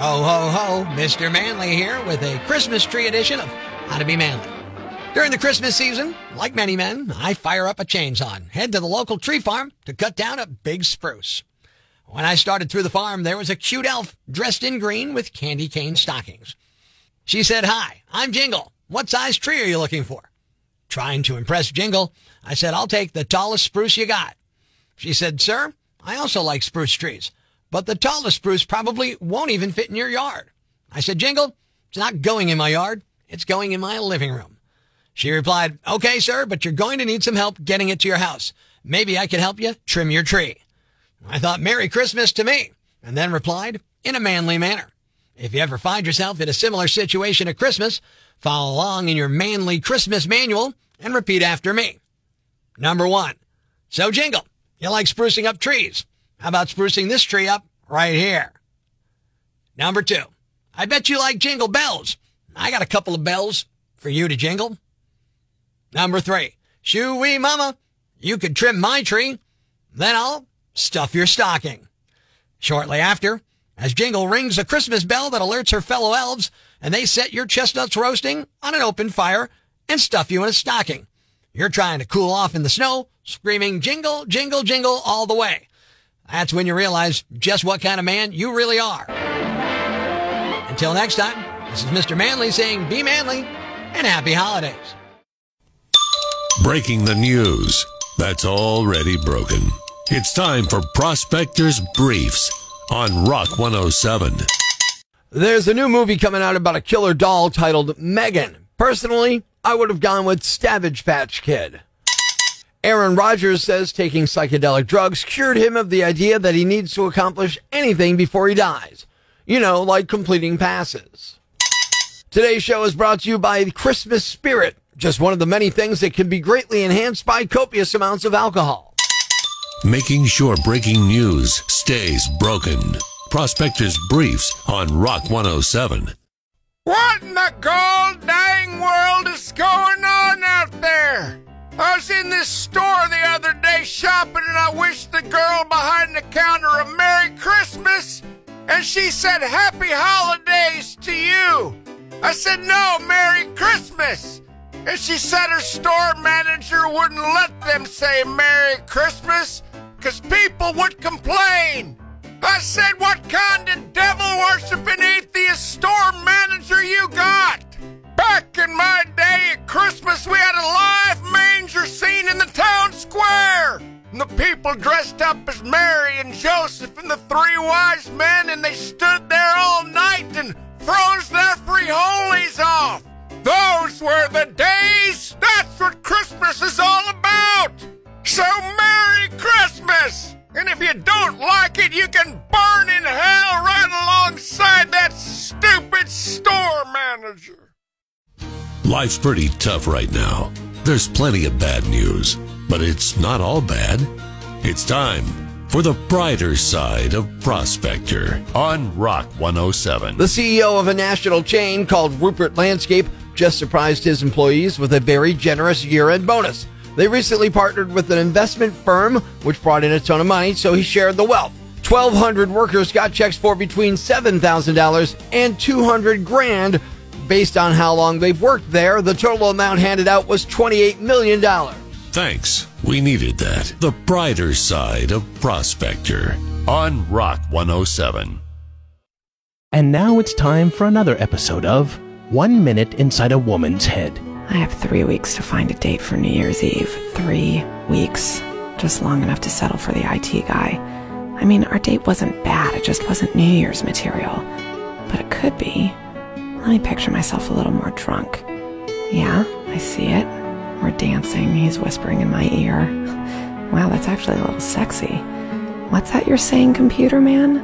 Ho, ho, ho, Mr. Manly here with a Christmas tree edition of How to Be Manly. During the Christmas season, like many men, I fire up a chainsaw and head to the local tree farm to cut down a big spruce. When I started through the farm, there was a cute elf dressed in green with candy cane stockings. She said, Hi, I'm Jingle. What size tree are you looking for? Trying to impress Jingle, I said, I'll take the tallest spruce you got. She said, Sir, I also like spruce trees but the tallest spruce probably won't even fit in your yard. I said, Jingle, it's not going in my yard. It's going in my living room. She replied, okay, sir, but you're going to need some help getting it to your house. Maybe I can help you trim your tree. I thought, Merry Christmas to me, and then replied in a manly manner. If you ever find yourself in a similar situation at Christmas, follow along in your manly Christmas manual and repeat after me. Number one. So jingle. You like sprucing up trees. How about sprucing this tree up right here? Number two, I bet you like jingle bells. I got a couple of bells for you to jingle. Number three, shoo-wee mama, you could trim my tree, then I'll stuff your stocking. Shortly after, as Jingle rings a Christmas bell that alerts her fellow elves, and they set your chestnuts roasting on an open fire and stuff you in a stocking. You're trying to cool off in the snow, screaming jingle, jingle, jingle all the way. That's when you realize just what kind of man you really are. Until next time, this is Mr. Manly saying be manly and happy holidays. Breaking the news that's already broken. It's time for Prospectors Briefs on Rock 107. There's a new movie coming out about a killer doll titled Megan. Personally, I would have gone with Stabbage Patch Kid. Aaron Rodgers says taking psychedelic drugs cured him of the idea that he needs to accomplish anything before he dies. You know, like completing passes. Today's show is brought to you by Christmas Spirit, just one of the many things that can be greatly enhanced by copious amounts of alcohol. Making sure breaking news stays broken. Prospectors Briefs on Rock 107. What in the gold dang world is going on out there? I was in this store the other day shopping and I wished the girl behind the counter a Merry Christmas and she said Happy Holidays to you. I said, No, Merry Christmas. And she said her store manager wouldn't let them say Merry Christmas because people would complain. I said, What kind of devil worshiping atheist store manager you got? And the people dressed up as Mary and Joseph and the three wise men, and they stood there all night and froze their free frijoles off. Those were the days. That's what Christmas is all about. So Merry Christmas! And if you don't like it, you can burn in hell right alongside that stupid store manager. Life's pretty tough right now. There's plenty of bad news, but it's not all bad. It's time for the brighter side of Prospector on Rock 107. The CEO of a national chain called Ruppert Landscape just surprised his employees with a very generous year end bonus. They recently partnered with an investment firm which brought in a ton of money, so he shared the wealth. 1,200 workers got checks for between $7,000 and 200 grand based on how long they've worked there. The total amount handed out was $28 million. Thanks. We needed that. The brighter side of Prospector on Rock 107. And now it's time for another episode of One Minute Inside a Woman's Head. I have three weeks to find a date for New Year's Eve. Three weeks. Just long enough to settle for the IT guy. I mean, our date wasn't bad, it just wasn't New Year's material. But it could be. Let me picture myself a little more drunk. Yeah, I see it. We're dancing. He's whispering in my ear. Wow, that's actually a little sexy. What's that you're saying, computer man?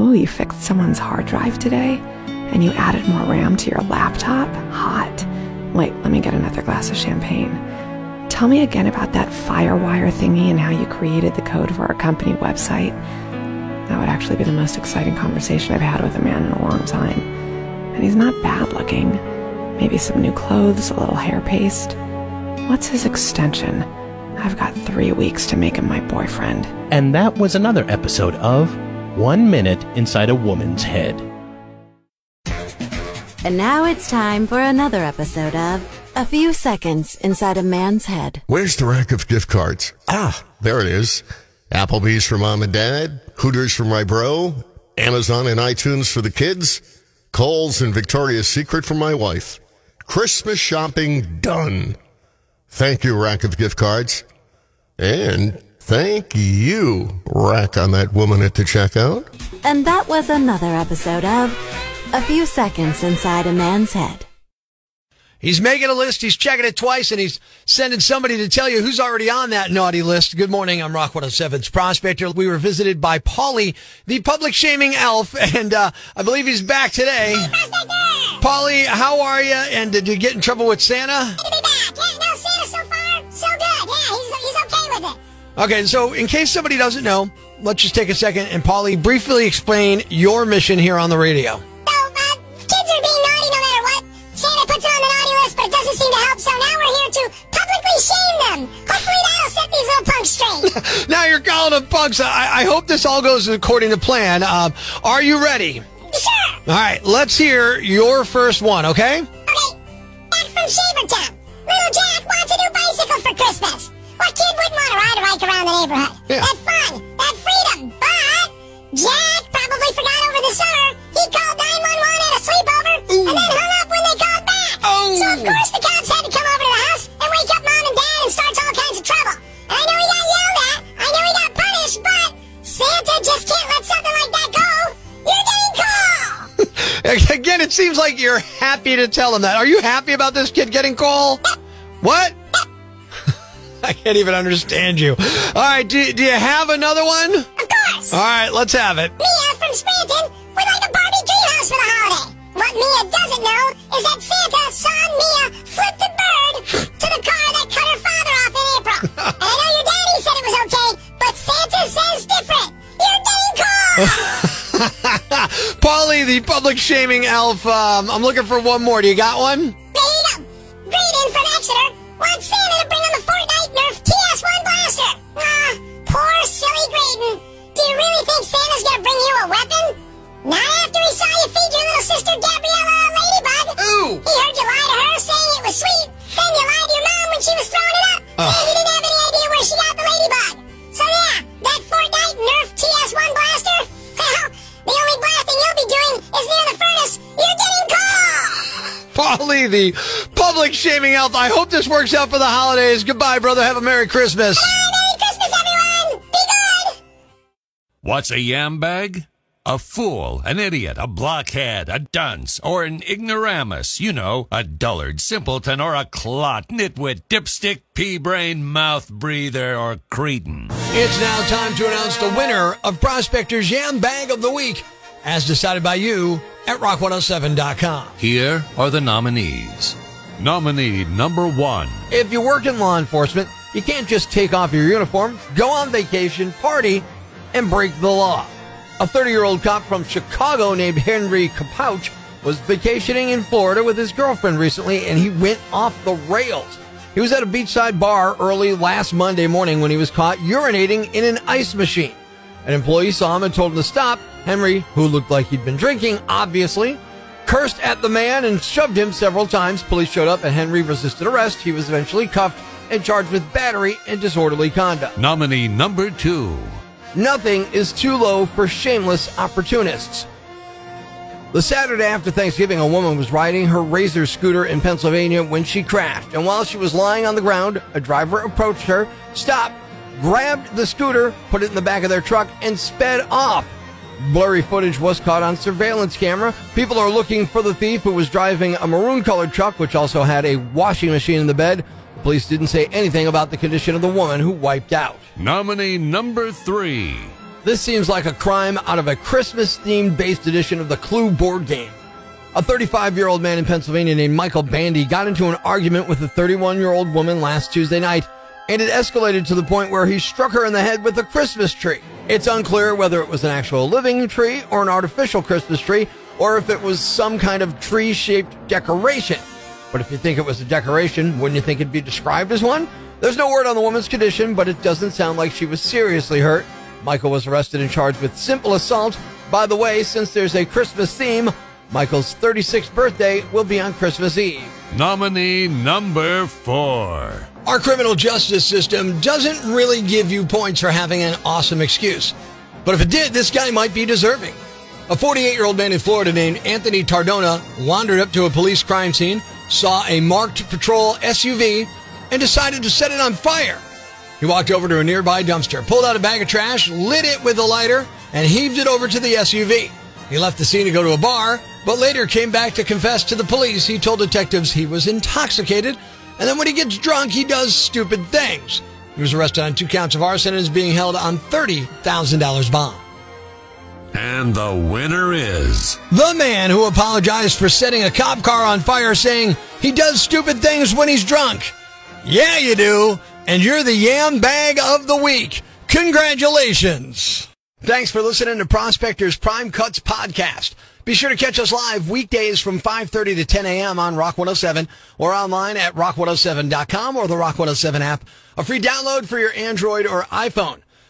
Ooh, you fixed someone's hard drive today? And you added more RAM to your laptop? Hot. Wait, let me get another glass of champagne. Tell me again about that Firewire thingy and how you created the code for our company website. That would actually be the most exciting conversation I've had with a man in a long time. And he's not bad looking. Maybe some new clothes, a little hair paste. What's his extension? I've got three weeks to make him my boyfriend. And that was another episode of One Minute Inside a Woman's Head. And now it's time for another episode of A Few Seconds Inside a Man's Head. Where's the rack of gift cards? Ah, there it is. Applebee's for mom and dad, Hooters for my bro, Amazon and iTunes for the kids, Kohl's and Victoria's Secret for my wife. Christmas shopping done. Thank you, rack of gift cards. And thank you, rack on that woman at the checkout. And that was another episode of A Few Seconds Inside a Man's Head. He's making a list, he's checking it twice, and he's sending somebody to tell you who's already on that naughty list. Good morning, I'm Rock 107's Prospector. We were visited by Polly, the public shaming elf, and uh, I believe he's back today. Polly, how are you? And did you get in trouble with Santa? Okay, so in case somebody doesn't know, let's just take a second and Polly briefly explain your mission here on the radio. So, uh, kids are being naughty no matter what. Santa puts them on the naughty list, but it doesn't seem to help, so now we're here to publicly shame them. Hopefully that'll set these little punks straight. now you're calling them punks. I, I hope this all goes according to plan. Um, are you ready? sure. All right, let's hear your first one, okay? Okay, back from Shavertown. Little Jack around the neighborhood? Yeah. That's fun. That's freedom. But Jack probably forgot over the summer. He called 911 at a sleepover Ooh. and then hung up when they called back. Oh. So of course the cops had to come over to the house and wake up mom and dad and starts all kinds of trouble. And I know he got yelled at. I know he got punished, but Santa just can't let something like that go. You're getting called. Again, it seems like you're happy to tell him that. Are you happy about this kid getting call? What? I can't even understand you. All right, do, do you have another one? Of course. All right, let's have it. Mia from Scranton would like a Barbie dreamhouse for the holiday. What Mia doesn't know is that Santa saw Mia flip the bird to the car that cut her father off in April. and I know your daddy said it was okay, but Santa says different. You're getting called. Polly, the public shaming elf. Um, I'm looking for one more. Do you got one? Really think Santa's gonna bring you a weapon? Not after he saw you feed your little sister Gabriella a ladybug. Ooh. He heard you lie to her saying it was sweet. Then you lied to your mom when she was throwing it up. Ah. Saying you didn't have any idea where she got the ladybug. So yeah, that Fortnite Nerf TS1 blaster? Well, the only blasting you'll be doing is near the furnace. You're getting cold. Polly, the public shaming elf. I hope this works out for the holidays. Goodbye, brother. Have a Merry Christmas. Merry What's a yam bag? A fool, an idiot, a blockhead, a dunce, or an ignoramus. You know, a dullard, simpleton, or a clot, nitwit, dipstick, pea-brain, mouth breather, or cretin. It's now time to announce the winner of Prospector's Yam Bag of the Week, as decided by you at rock107.com. Here are the nominees. Nominee number one. If you work in law enforcement, you can't just take off your uniform, go on vacation, party, and break the law. A 30 year old cop from Chicago named Henry Capouch was vacationing in Florida with his girlfriend recently and he went off the rails. He was at a beachside bar early last Monday morning when he was caught urinating in an ice machine. An employee saw him and told him to stop. Henry, who looked like he'd been drinking, obviously, cursed at the man and shoved him several times. Police showed up and Henry resisted arrest. He was eventually cuffed and charged with battery and disorderly conduct. Nominee number two. Nothing is too low for shameless opportunists. The Saturday after Thanksgiving, a woman was riding her Razor scooter in Pennsylvania when she crashed. And while she was lying on the ground, a driver approached her, stopped, grabbed the scooter, put it in the back of their truck, and sped off. Blurry footage was caught on surveillance camera. People are looking for the thief who was driving a maroon colored truck, which also had a washing machine in the bed. Police didn't say anything about the condition of the woman who wiped out. Nominee number three. This seems like a crime out of a Christmas themed based edition of the Clue board game. A 35 year old man in Pennsylvania named Michael Bandy got into an argument with a 31 year old woman last Tuesday night, and it escalated to the point where he struck her in the head with a Christmas tree. It's unclear whether it was an actual living tree or an artificial Christmas tree, or if it was some kind of tree shaped decoration. But if you think it was a decoration, wouldn't you think it'd be described as one? There's no word on the woman's condition, but it doesn't sound like she was seriously hurt. Michael was arrested and charged with simple assault. By the way, since there's a Christmas theme, Michael's 36th birthday will be on Christmas Eve. Nominee number four. Our criminal justice system doesn't really give you points for having an awesome excuse. But if it did, this guy might be deserving. A 48 year old man in Florida named Anthony Tardona wandered up to a police crime scene, saw a marked patrol SUV, and decided to set it on fire. He walked over to a nearby dumpster, pulled out a bag of trash, lit it with a lighter, and heaved it over to the SUV. He left the scene to go to a bar, but later came back to confess to the police. He told detectives he was intoxicated, and then when he gets drunk, he does stupid things. He was arrested on two counts of arson and is being held on $30,000 bond. And the winner is. The man who apologized for setting a cop car on fire saying he does stupid things when he's drunk. Yeah, you do. And you're the yam bag of the week. Congratulations. Thanks for listening to Prospectors Prime Cuts podcast. Be sure to catch us live weekdays from 5:30 to 10 a.m. on Rock 107 or online at rock107.com or the Rock 107 app. A free download for your Android or iPhone.